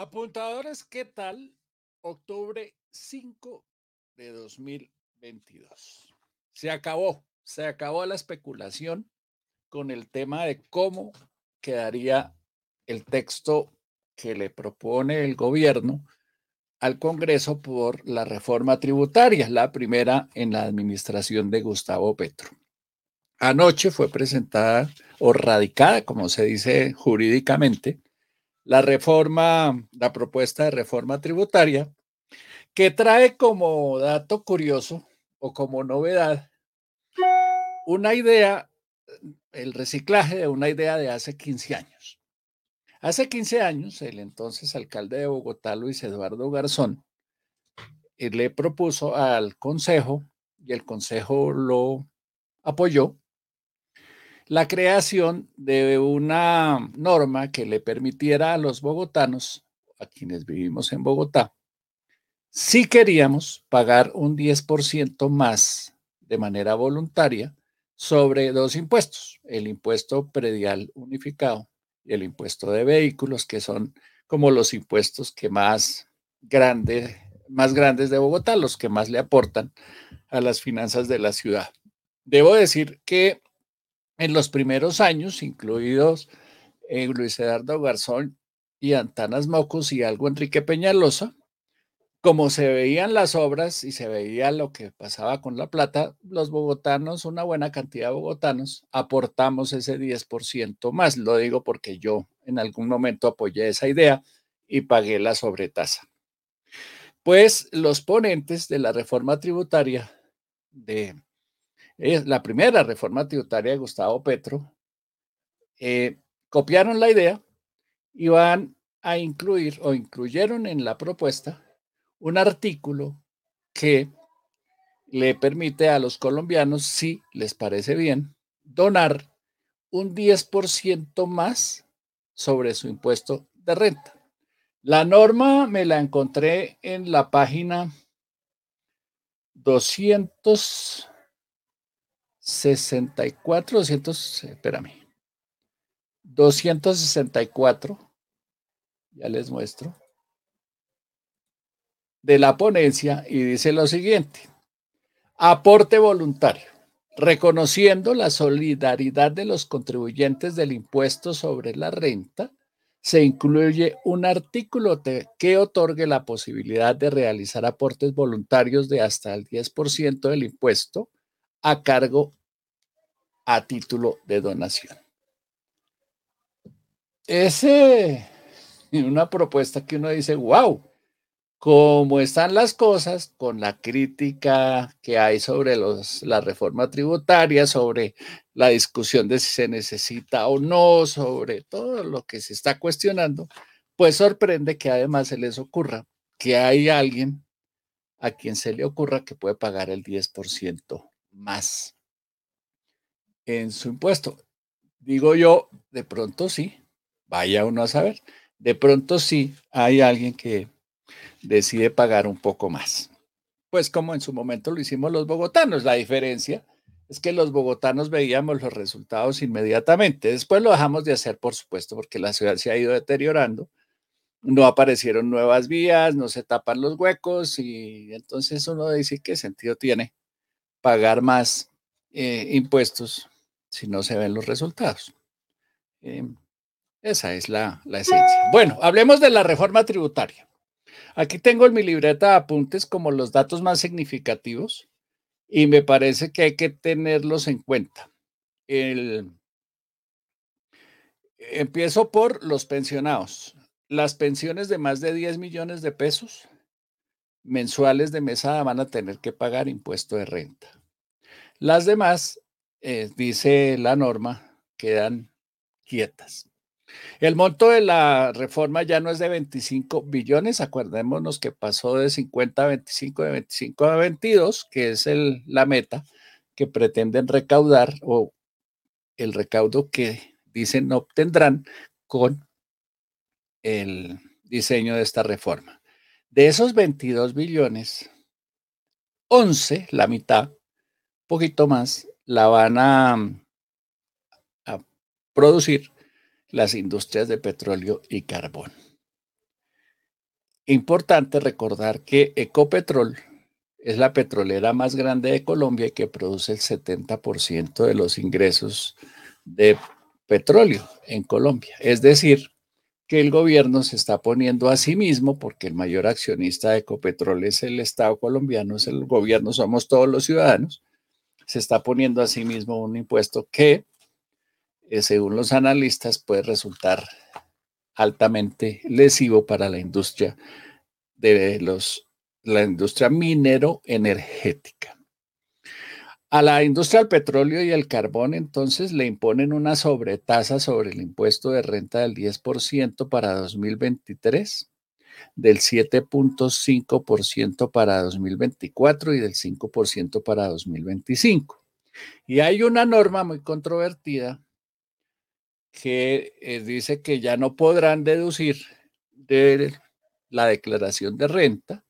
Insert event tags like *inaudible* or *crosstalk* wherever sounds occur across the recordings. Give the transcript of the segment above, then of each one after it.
Apuntadores, ¿qué tal? Octubre 5 de 2022. Se acabó, se acabó la especulación con el tema de cómo quedaría el texto que le propone el gobierno al Congreso por la reforma tributaria, la primera en la administración de Gustavo Petro. Anoche fue presentada o radicada, como se dice jurídicamente, la reforma, la propuesta de reforma tributaria, que trae como dato curioso o como novedad una idea, el reciclaje de una idea de hace 15 años. Hace 15 años, el entonces alcalde de Bogotá, Luis Eduardo Garzón, eh, le propuso al Consejo, y el Consejo lo apoyó, la creación de una norma que le permitiera a los bogotanos, a quienes vivimos en Bogotá, si queríamos pagar un 10% más de manera voluntaria sobre dos impuestos, el impuesto predial unificado y el impuesto de vehículos, que son como los impuestos que más, grandes, más grandes de Bogotá, los que más le aportan a las finanzas de la ciudad. Debo decir que en los primeros años, incluidos eh, Luis Eduardo Garzón y Antanas Mocos y algo Enrique Peñalosa, como se veían las obras y se veía lo que pasaba con la plata, los bogotanos, una buena cantidad de bogotanos, aportamos ese 10% más. Lo digo porque yo en algún momento apoyé esa idea y pagué la sobretasa. Pues los ponentes de la reforma tributaria de es la primera reforma tributaria de Gustavo Petro, eh, copiaron la idea y van a incluir o incluyeron en la propuesta un artículo que le permite a los colombianos, si les parece bien, donar un 10% más sobre su impuesto de renta. La norma me la encontré en la página 200. 64, 200, espérame, 264, ya les muestro, de la ponencia y dice lo siguiente, aporte voluntario, reconociendo la solidaridad de los contribuyentes del impuesto sobre la renta, se incluye un artículo que otorgue la posibilidad de realizar aportes voluntarios de hasta el 10% del impuesto a cargo a título de donación. Ese *laughs* una propuesta que uno dice, wow, cómo están las cosas con la crítica que hay sobre los, la reforma tributaria, sobre la discusión de si se necesita o no, sobre todo lo que se está cuestionando, pues sorprende que además se les ocurra que hay alguien a quien se le ocurra que puede pagar el 10% más en su impuesto. Digo yo, de pronto sí, vaya uno a saber, de pronto sí hay alguien que decide pagar un poco más. Pues como en su momento lo hicimos los bogotanos, la diferencia es que los bogotanos veíamos los resultados inmediatamente. Después lo dejamos de hacer, por supuesto, porque la ciudad se ha ido deteriorando no aparecieron nuevas vías, no se tapan los huecos y entonces uno dice qué sentido tiene pagar más eh, impuestos si no se ven los resultados. Em, esa es la, la esencia. Bueno, hablemos de la reforma tributaria. Aquí tengo en mi libreta de apuntes como los datos más significativos y me parece que hay que tenerlos en cuenta. El, empiezo por los pensionados. Las pensiones de más de 10 millones de pesos mensuales de mesada van a tener que pagar impuesto de renta. Las demás, eh, dice la norma, quedan quietas. El monto de la reforma ya no es de 25 billones, acordémonos que pasó de 50 a 25, de 25 a 22, que es el, la meta que pretenden recaudar o el recaudo que dicen obtendrán con el diseño de esta reforma. De esos 22 billones, 11, la mitad, poquito más, la van a, a producir las industrias de petróleo y carbón. Importante recordar que Ecopetrol es la petrolera más grande de Colombia y que produce el 70% de los ingresos de petróleo en Colombia. Es decir, que el gobierno se está poniendo a sí mismo, porque el mayor accionista de Ecopetrol es el Estado colombiano, es el gobierno, somos todos los ciudadanos, se está poniendo a sí mismo un impuesto que eh, según los analistas, puede resultar altamente lesivo para la industria de los, la industria minero-energética. A la industria del petróleo y el carbón, entonces, le imponen una sobretasa sobre el impuesto de renta del 10% para 2023, del 7.5% para 2024 y del 5% para 2025. Y hay una norma muy controvertida que eh, dice que ya no podrán deducir de la declaración de renta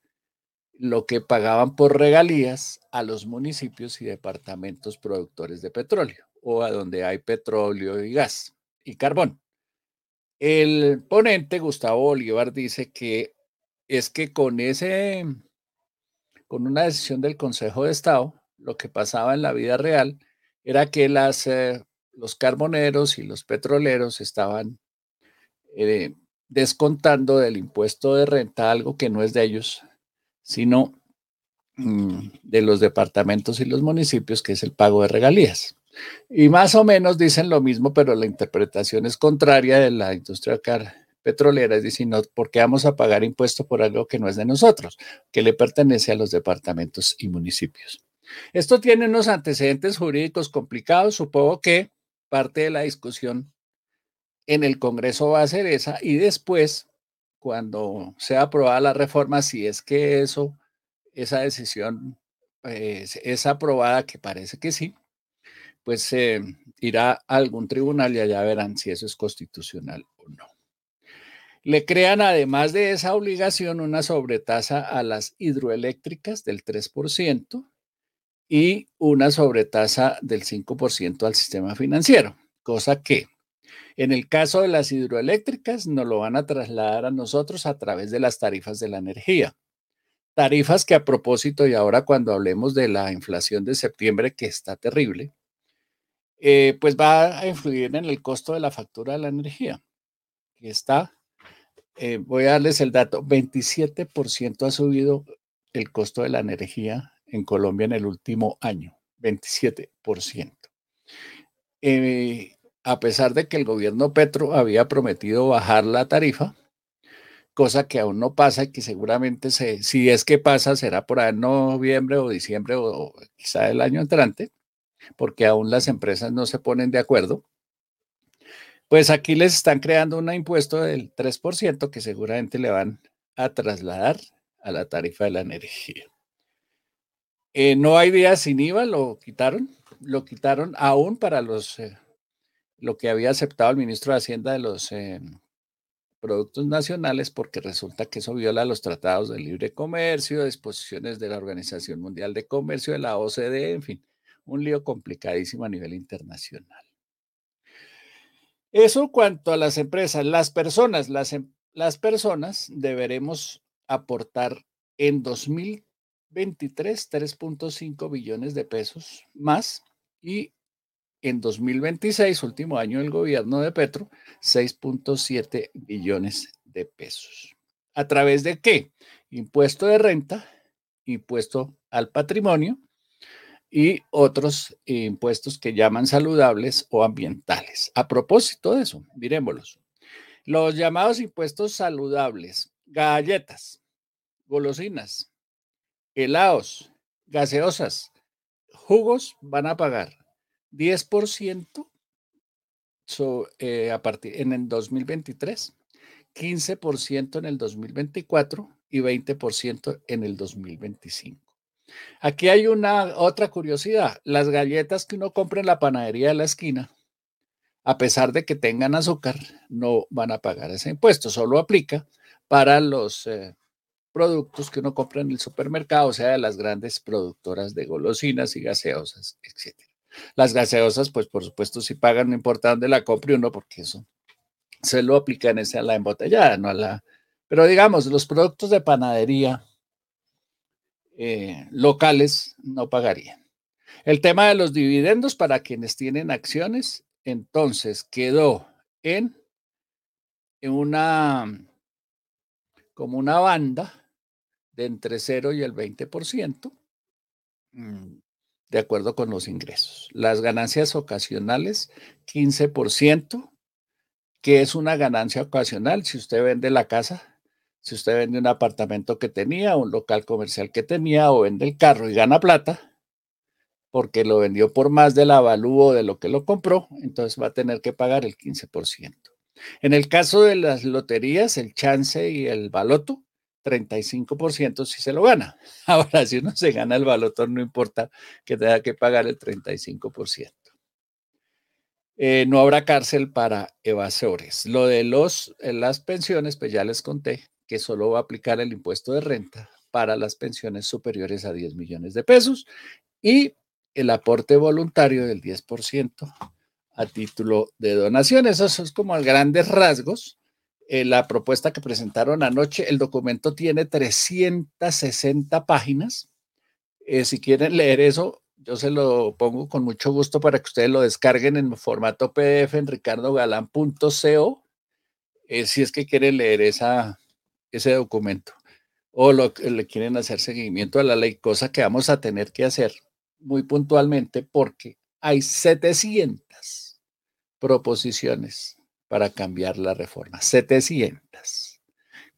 lo que pagaban por regalías a los municipios y departamentos productores de petróleo o a donde hay petróleo y gas y carbón. El ponente Gustavo Bolívar dice que es que con ese con una decisión del Consejo de Estado, lo que pasaba en la vida real era que las eh, los carboneros y los petroleros estaban eh, descontando del impuesto de renta algo que no es de ellos, sino mm, de los departamentos y los municipios, que es el pago de regalías. Y más o menos dicen lo mismo, pero la interpretación es contraria de la industria petrolera, es decir, no, ¿por qué vamos a pagar impuesto por algo que no es de nosotros, que le pertenece a los departamentos y municipios? Esto tiene unos antecedentes jurídicos complicados, supongo que parte de la discusión en el Congreso va a ser esa y después, cuando sea aprobada la reforma, si es que eso, esa decisión pues, es aprobada, que parece que sí, pues irá a algún tribunal y allá verán si eso es constitucional o no. Le crean además de esa obligación una sobretasa a las hidroeléctricas del 3%, y una sobretasa del 5% al sistema financiero, cosa que en el caso de las hidroeléctricas nos lo van a trasladar a nosotros a través de las tarifas de la energía. Tarifas que a propósito, y ahora cuando hablemos de la inflación de septiembre, que está terrible, eh, pues va a influir en el costo de la factura de la energía, que está, eh, voy a darles el dato, 27% ha subido el costo de la energía en Colombia en el último año, 27%. Eh, a pesar de que el gobierno Petro había prometido bajar la tarifa, cosa que aún no pasa y que seguramente se, si es que pasa será por ahí en noviembre o diciembre o, quizá el año entrante, porque aún las empresas no se ponen de acuerdo. Pues aquí les están creando un impuesto del 3% que seguramente le van a trasladar a la tarifa de la energía. Eh, no hay días sin IVA, lo quitaron, lo quitaron aún para los, eh, lo que había aceptado el ministro de Hacienda de los eh, productos nacionales, porque resulta que eso viola los tratados de libre comercio, disposiciones de la Organización Mundial de Comercio, de la OCDE, en fin, un lío complicadísimo a nivel internacional. Eso cuanto a las empresas, las personas, las, em, las personas deberemos aportar en 2023 3.5 billones de pesos más y en 2026, último año del gobierno de Petro, 6.7 billones de pesos. ¿A través de qué? Impuesto de renta, impuesto al patrimonio y otros impuestos que llaman saludables o ambientales. A propósito de eso, miremoslos. Los llamados impuestos saludables, galletas, golosinas, helados, gaseosas, jugos van a pagar 10% eh, a partir, en el 2023, 15% en el 2024 y 20% en el 2025. Aquí hay una otra curiosidad. Las galletas que uno compra en la panadería de la esquina, a pesar de que tengan azúcar, no van a pagar ese impuesto. Solo aplica para los eh, productos que uno compra en el supermercado, o sea, de las grandes productoras de golosinas y gaseosas, etcétera. Las gaseosas, pues por supuesto, si pagan, no importa dónde la compre uno, porque eso se lo aplican ese a la embotellada, no a la... Pero digamos, los productos de panadería eh, locales no pagarían. El tema de los dividendos para quienes tienen acciones, entonces quedó en, en una, como una banda de entre 0 y el 20% de acuerdo con los ingresos. Las ganancias ocasionales, 15%, que es una ganancia ocasional si usted vende la casa, si usted vende un apartamento que tenía, un local comercial que tenía o vende el carro y gana plata, porque lo vendió por más del avalúo de lo que lo compró, entonces va a tener que pagar el 15%. En el caso de las loterías, el chance y el baloto, 35% si se lo gana. *laughs* Ahora, si uno se gana el balotón, no importa que tenga que pagar el 35%. Eh, no habrá cárcel para evasores. Lo de los, eh, las pensiones, pues ya les conté que solo va a aplicar el impuesto de renta para las pensiones superiores a 10 millones de pesos y el aporte voluntario del 10% a título de donación. Eso es como a grandes rasgos eh, la propuesta que presentaron anoche. El documento tiene 360 páginas. Eh, si quieren leer eso, yo se lo pongo con mucho gusto para que ustedes lo descarguen en formato PDF en ricardogalán.co, eh, si es que quieren leer esa, ese documento o lo, le quieren hacer seguimiento a la ley, cosa que vamos a tener que hacer muy puntualmente porque hay 700 proposiciones para cambiar la reforma. 700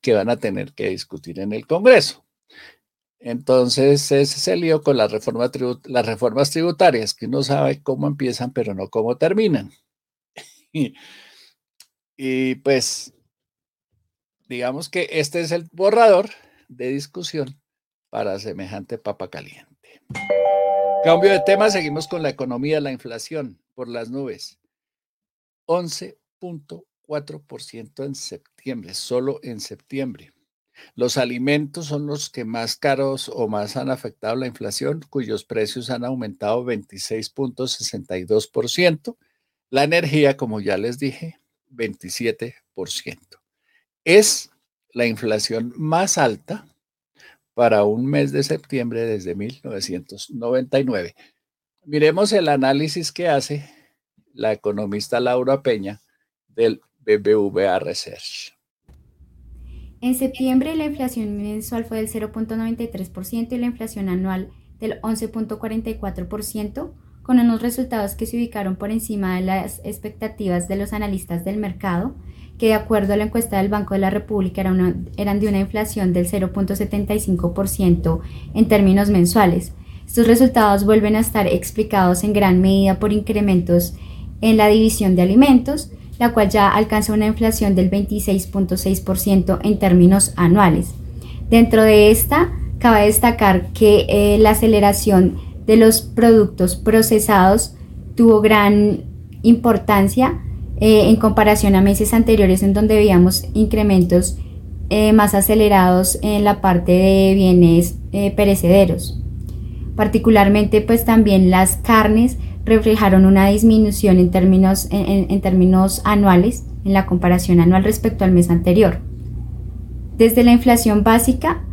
que van a tener que discutir en el Congreso. Entonces, ese es el lío con las reformas, las reformas tributarias, que uno sabe cómo empiezan, pero no cómo terminan. *laughs* y pues, digamos que este es el borrador de discusión para semejante papa caliente. Cambio de tema, seguimos con la economía, la inflación por las nubes. 11 ciento en septiembre, solo en septiembre. Los alimentos son los que más caros o más han afectado la inflación, cuyos precios han aumentado 26.62%. La energía, como ya les dije, 27%. Es la inflación más alta para un mes de septiembre desde 1999. Miremos el análisis que hace la economista Laura Peña del BBVA Research. En septiembre la inflación mensual fue del 0.93% y la inflación anual del 11.44%, con unos resultados que se ubicaron por encima de las expectativas de los analistas del mercado, que de acuerdo a la encuesta del Banco de la República eran de una inflación del 0.75% en términos mensuales. Estos resultados vuelven a estar explicados en gran medida por incrementos en la división de alimentos, la cual ya alcanza una inflación del 26.6% en términos anuales. Dentro de esta, cabe destacar que eh, la aceleración de los productos procesados tuvo gran importancia eh, en comparación a meses anteriores en donde veíamos incrementos eh, más acelerados en la parte de bienes perecederos. Particularmente pues también las carnes reflejaron una disminución en términos, en, términos anuales, en la comparación anual respecto al mes anterior. Desde la inflación básica,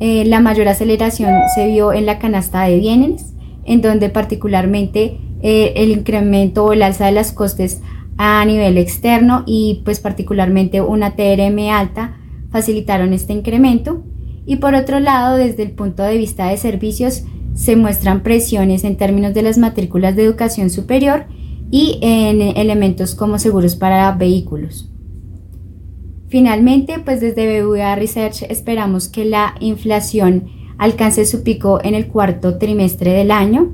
eh, la mayor aceleración se vio en la canasta de bienes, en donde particularmente eh, el incremento o el alza de las costes a nivel externo y pues particularmente una TRM alta facilitaron este incremento. Y por otro lado, desde el punto de vista de servicios, se muestran presiones en términos de las matrículas de educación superior y en elementos como seguros para vehículos. Finalmente, pues desde BVA Research esperamos que la inflación alcance su pico en el cuarto trimestre del año,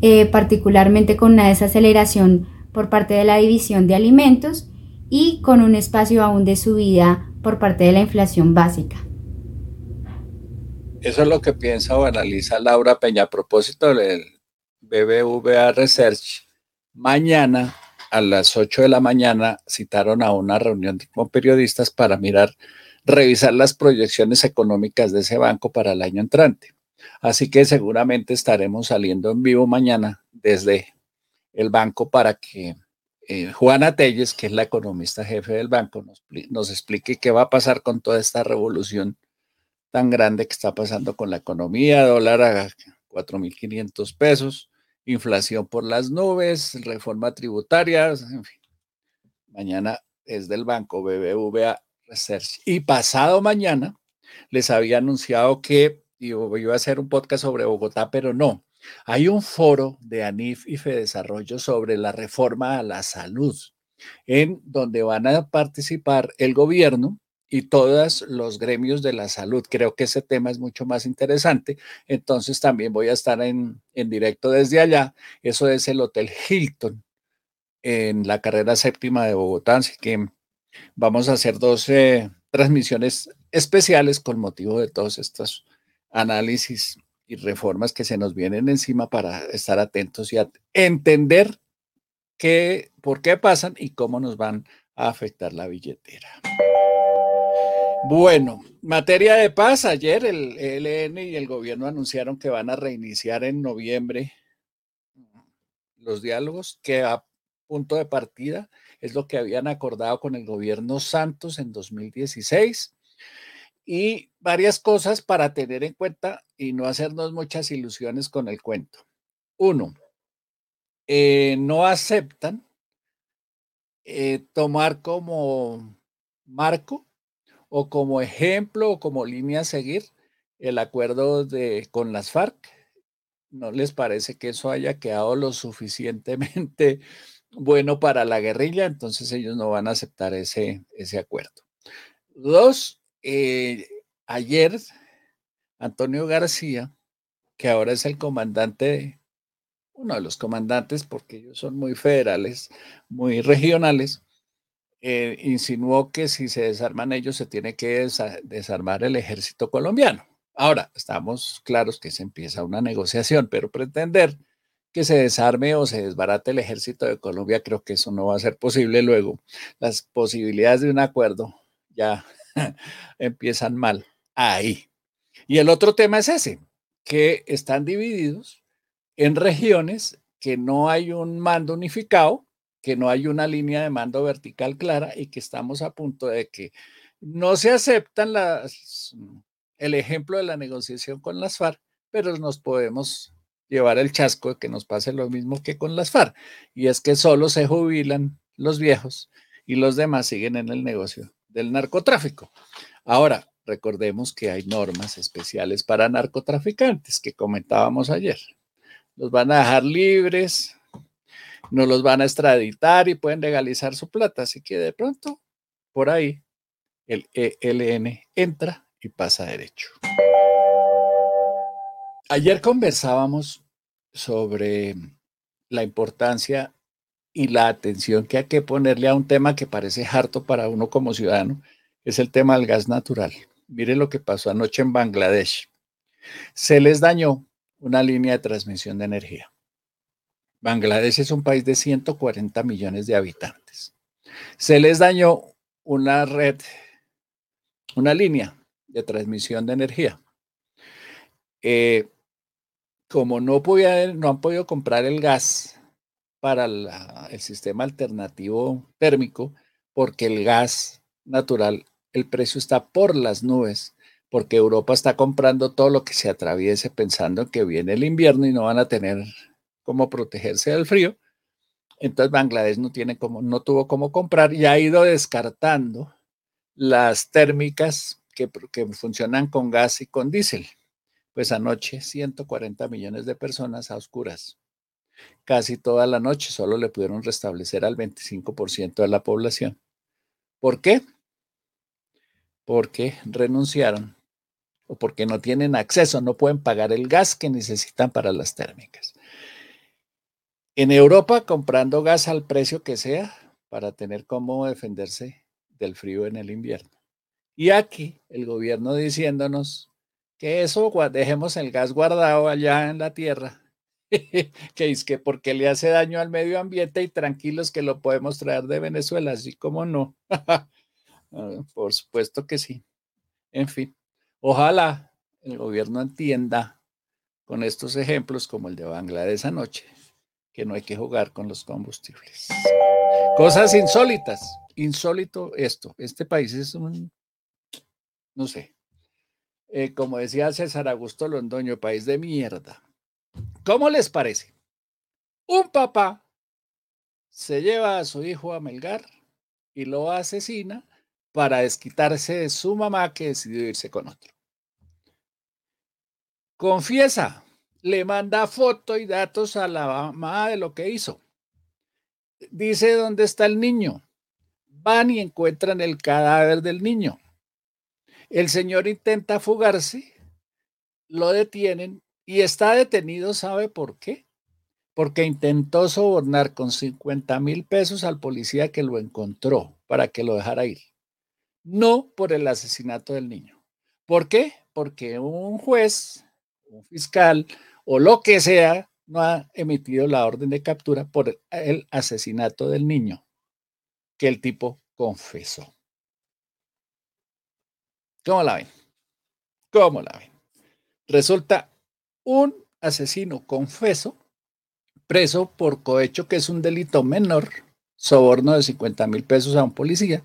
eh, particularmente con una desaceleración por parte de la división de alimentos y con un espacio aún de subida por parte de la inflación básica. Eso es lo que piensa o analiza Laura Peña a propósito del BBVA Research. Mañana a las 8 de la mañana citaron a una reunión con periodistas para mirar, revisar las proyecciones económicas de ese banco para el año entrante. Así que seguramente estaremos saliendo en vivo mañana desde el banco para que eh, Juana Telles, que es la economista jefe del banco, nos, nos explique qué va a pasar con toda esta revolución tan grande que está pasando con la economía, dólar a 4.500 pesos, inflación por las nubes, reforma tributaria, en fin. Mañana es del banco BBVA Research. Y pasado mañana les había anunciado que iba a hacer un podcast sobre Bogotá, pero no. Hay un foro de ANIF y FEDesarrollo sobre la reforma a la salud, en donde van a participar el gobierno, y todos los gremios de la salud. Creo que ese tema es mucho más interesante. Entonces también voy a estar en, directo desde allá. Eso es el Hotel Hilton en la carrera séptima de Bogotá. Así que vamos a hacer dos transmisiones especiales con motivo de todos estos análisis y reformas que se nos vienen encima para estar atentos y entender qué, por qué pasan y cómo nos van a afectar la billetera. Bueno, materia de paz, ayer el ELN y el gobierno anunciaron que van a reiniciar en noviembre los diálogos, que a punto de partida es lo que habían acordado con el gobierno Santos en 2016 y varias cosas para tener en cuenta y no hacernos muchas ilusiones con el cuento. Uno, eh, no aceptan eh, tomar como marco o como ejemplo o como línea a seguir el acuerdo de, con las FARC. ¿No les parece que eso haya quedado lo suficientemente *laughs* bueno para la guerrilla? Entonces ellos no van a aceptar ese, ese acuerdo. Dos, eh, ayer Antonio García, que ahora es el comandante, uno de los comandantes, porque ellos son muy federales, muy regionales, eh, insinuó que si se desarman ellos se tiene que desarmar el ejército colombiano. Ahora, estamos claros que se empieza una negociación, pero pretender que se desarme o se desbarate el ejército de Colombia, creo que eso no va a ser posible luego. Las posibilidades de un acuerdo ya *laughs* empiezan mal ahí. Y el otro tema es ese, que están divididos en regiones que no hay un mando unificado que no hay una línea de mando vertical clara y que estamos a punto de que no se aceptan las, el ejemplo de la negociación con las FARC, pero nos podemos llevar el chasco de que nos pase lo mismo que con las FARC, y es que solo se jubilan los viejos y los demás siguen en el negocio del narcotráfico. Ahora, recordemos que hay normas especiales para narcotraficantes que comentábamos ayer. Los van a dejar libres, no los van a extraditar y pueden legalizar su plata. Así que de pronto, por ahí, el ELN entra y pasa derecho. Ayer conversábamos sobre la importancia y la atención que hay que ponerle a un tema que parece harto para uno como ciudadano, es el tema del gas natural. Miren lo que pasó anoche en Bangladesh. Se les dañó una línea de transmisión de energía. Bangladesh es un país de 140 millones de habitantes. Se les dañó una red, una línea de transmisión de energía. Eh, como no, no han podido comprar el gas para el sistema alternativo térmico, porque el gas natural el precio está por las nubes, porque Europa está comprando todo lo que se atraviese pensando que viene el invierno y no van a tener cómo protegerse del frío. Entonces Bangladesh no, tiene como, no tuvo cómo comprar y ha ido descartando las térmicas que, que funcionan con gas y con diésel. Pues anoche 140 millones de personas a oscuras. Casi toda la noche solo le pudieron restablecer al 25% de la población. ¿Por qué? Porque renunciaron o porque no tienen acceso, no pueden pagar el gas que necesitan para las térmicas. En Europa comprando gas al precio que sea para tener cómo defenderse del frío en el invierno. Y aquí el gobierno diciéndonos que eso dejemos el gas guardado allá en la tierra, *laughs* que es que porque le hace daño al medio ambiente y tranquilos que lo podemos traer de Venezuela, así como no. *laughs* Ah, por supuesto que sí. En fin, ojalá el gobierno entienda con estos ejemplos como el de Bangladesh anoche, que no hay que jugar con los combustibles. Cosas insólitas, insólito esto. Este país es un, no sé, eh, como decía César Augusto Londoño, país de mierda. ¿Cómo les parece? Un papá se lleva a su hijo a Melgar y lo asesina para desquitarse de su mamá que decidió irse con otro. Confiesa, le manda foto y datos a la mamá de lo que hizo. Dice dónde está el niño. Van y encuentran el cadáver del niño. El señor intenta fugarse, lo detienen y está detenido, ¿sabe por qué? Porque intentó sobornar con 50 mil pesos al policía que lo encontró para que lo dejara ir. No por el asesinato del niño. ¿Por qué? Porque un juez, un fiscal o lo que sea no ha emitido la orden de captura por el asesinato del niño que el tipo confesó. ¿Cómo la ven? ¿Cómo la ven? Resulta un asesino confeso, preso por cohecho, que es un delito menor, soborno de 50 mil pesos a un policía,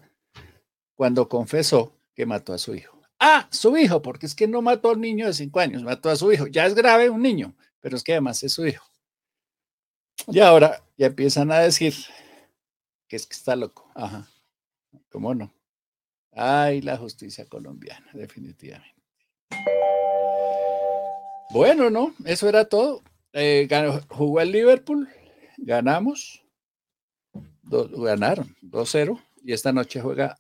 cuando confesó que mató a su hijo. Ah, su hijo, porque es que no mató al niño de 5 años, mató a su hijo. Ya es grave un niño, pero es que además es su hijo. Y ahora ya empiezan a decir que es que está loco. Ajá. ¿Cómo no? Ay, la justicia colombiana, definitivamente. Bueno, no, eso era todo. Eh, jugó el Liverpool, ganamos, ganaron 2-0 y esta noche juega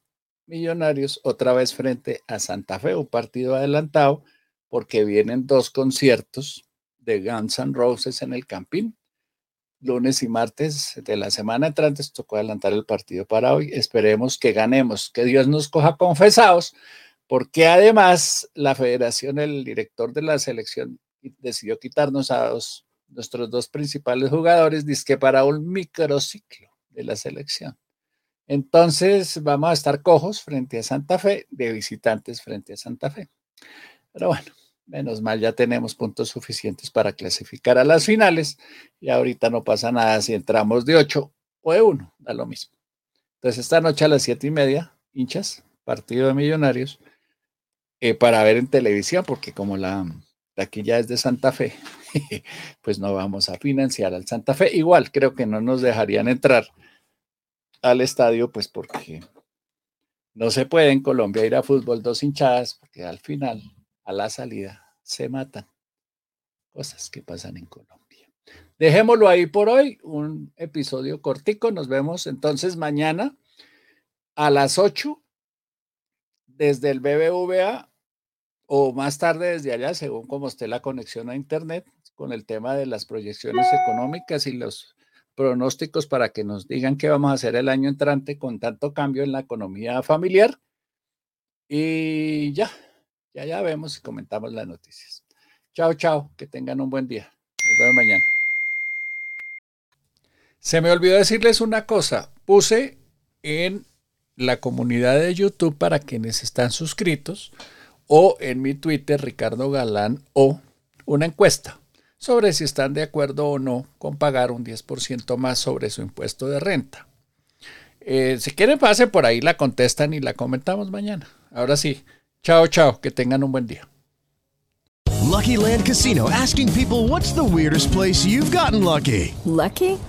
Millonarios otra vez frente a Santa Fe, un partido adelantado porque vienen dos conciertos de Guns N' Roses en el Campín lunes y martes de la semana entrante. Tocó adelantar el partido para hoy. Esperemos que ganemos, que Dios nos coja confesados, porque además la federación, el director de la selección, decidió quitarnos a nuestros dos principales jugadores, que para un microciclo de la selección. Entonces vamos a estar cojos frente a Santa Fe, de visitantes frente a Santa Fe. Pero bueno, Menos mal, ya tenemos puntos suficientes para clasificar a las finales y ahorita no pasa nada si entramos de 8 o de 1, da lo mismo. Entonces, esta noche a las siete y media, hinchas, partido de millonarios, eh, para ver en televisión, porque como la taquilla es de Santa Fe, *laughs* pues no vamos a financiar al Santa Fe. Igual, creo que no nos dejarían entrar al estadio, pues porque no se puede en Colombia ir a fútbol dos hinchadas, porque al final a la salida se matan. Cosas que pasan en Colombia. Dejémoslo ahí por hoy, un episodio cortico. Nos vemos entonces mañana a las 8 desde el BBVA o más tarde desde allá, según como esté la conexión a Internet, con el tema de las proyecciones económicas y los pronósticos para que nos digan qué vamos a hacer el año entrante con tanto cambio en la economía familiar. Y ya, ya, ya vemos y comentamos las noticias. Chao, chao. Que tengan un buen día. Nos vemos mañana. Se me olvidó decirles una cosa. Puse en la comunidad de YouTube para quienes están suscritos o en mi Twitter, Ricardo Galán, o una encuesta sobre si están de acuerdo o no con pagar un 10% más sobre su impuesto de renta. Eh, si quieren, pase por ahí, la contestan y la comentamos mañana. Ahora sí. Chao, chao. Que tengan un buen día. Lucky Land Casino asking people what's the weirdest place you've gotten lucky? Lucky?